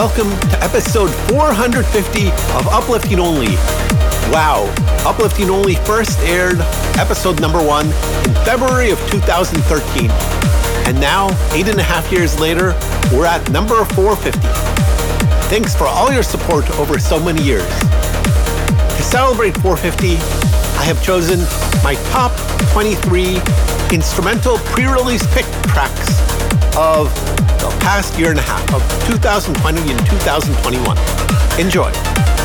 Welcome to episode 450 of Uplifting Only. Wow, Uplifting Only first aired episode number one in February of 2013. And now, eight and a half years later, we're at number 450. Thanks for all your support over so many years. To celebrate 450, I have chosen my top 23 instrumental pre-release pick tracks of past year and a half of 2020 and 2021. Enjoy.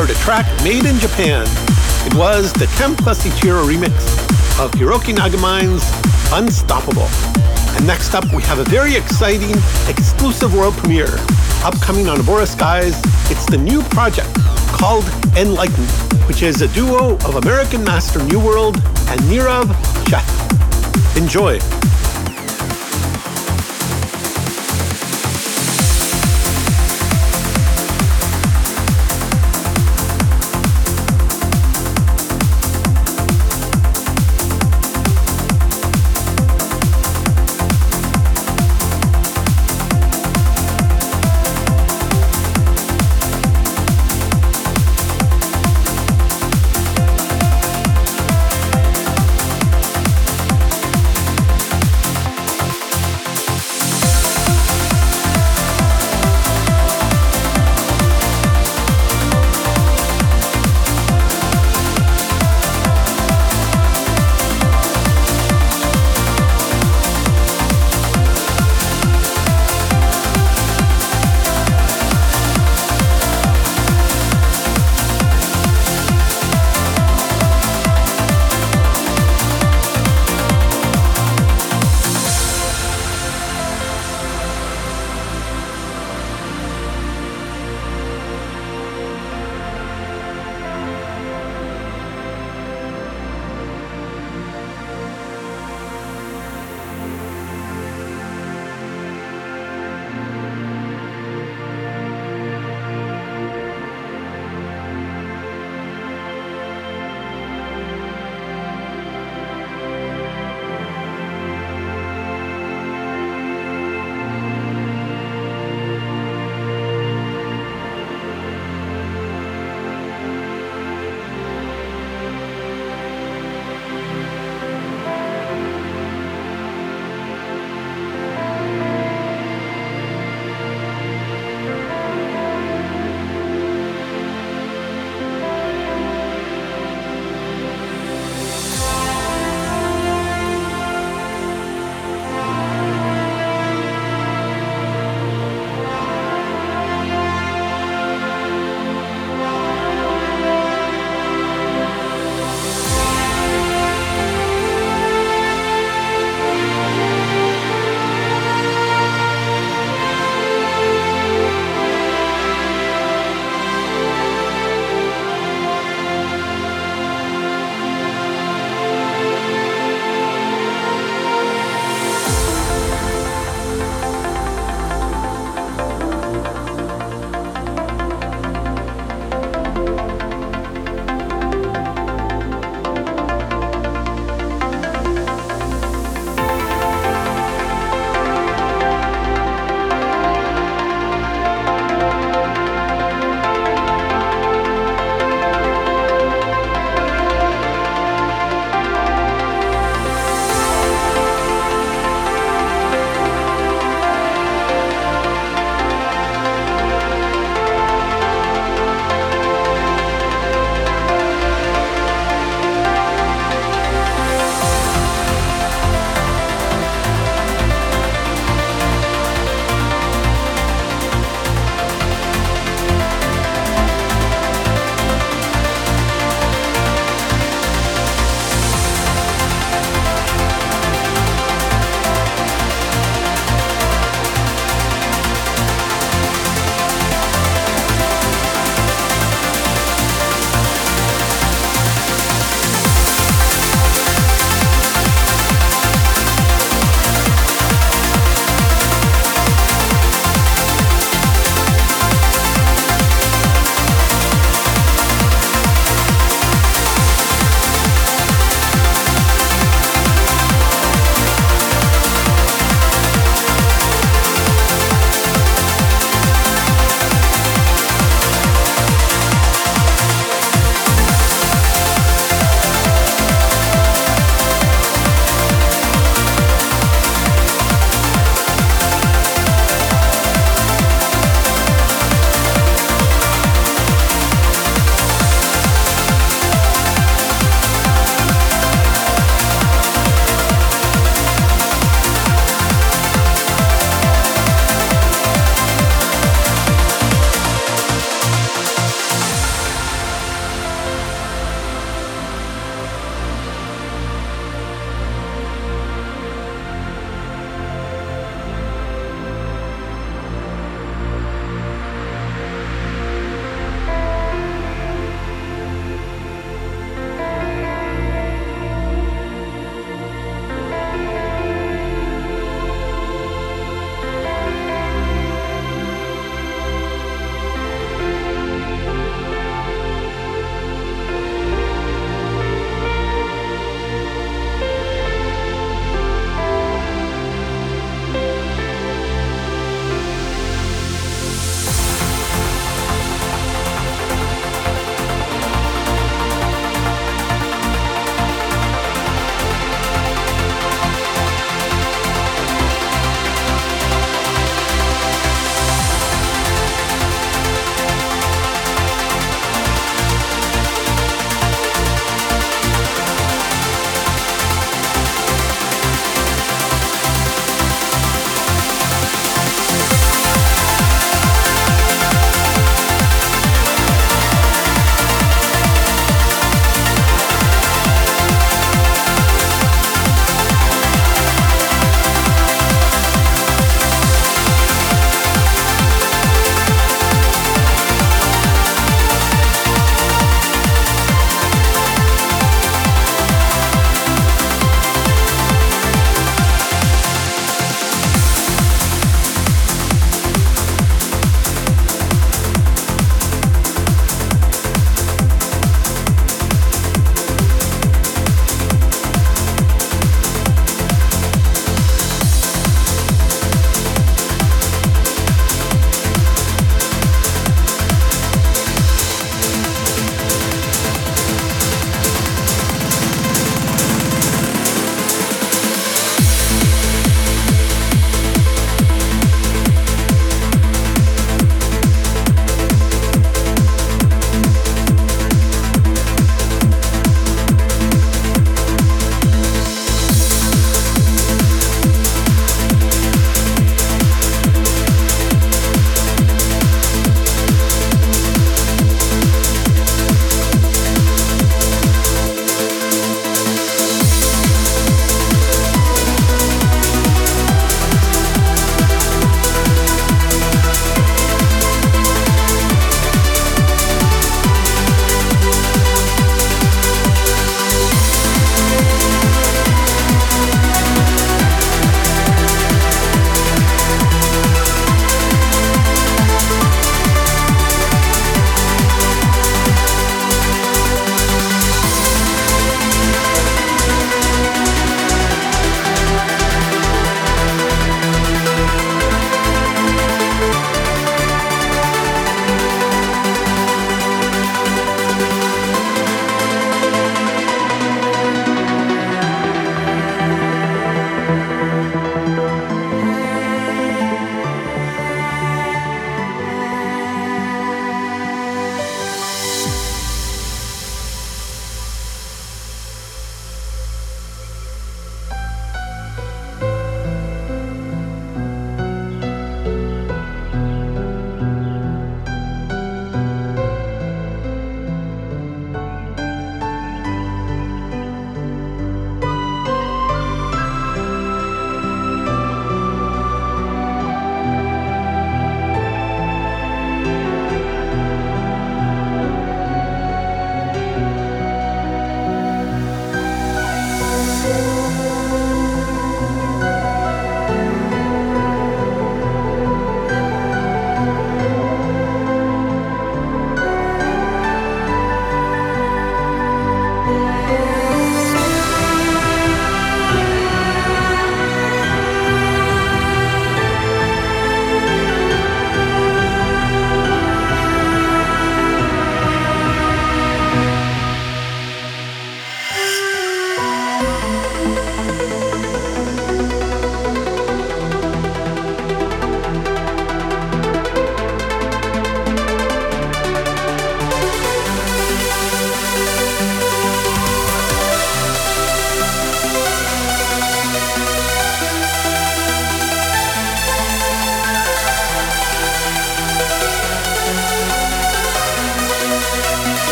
Heard a track made in Japan. It was the Kem plus Ichiro remix of Hiroki Nagamine's Unstoppable. And next up, we have a very exciting exclusive world premiere upcoming on Abora Skies. It's the new project called Enlighten, which is a duo of American master New World and Nirav Sheth. Enjoy.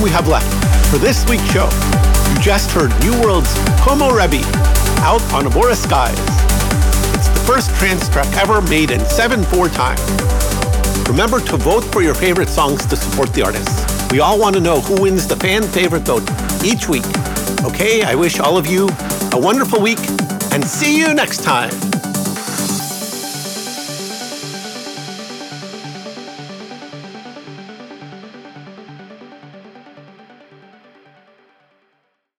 Time we have left for this week's show. You just heard New World's Como Rebbe out on Abora Skies. It's the first trance track ever made in 7-4 time. Remember to vote for your favorite songs to support the artists. We all want to know who wins the fan favorite vote each week. Okay, I wish all of you a wonderful week and see you next time.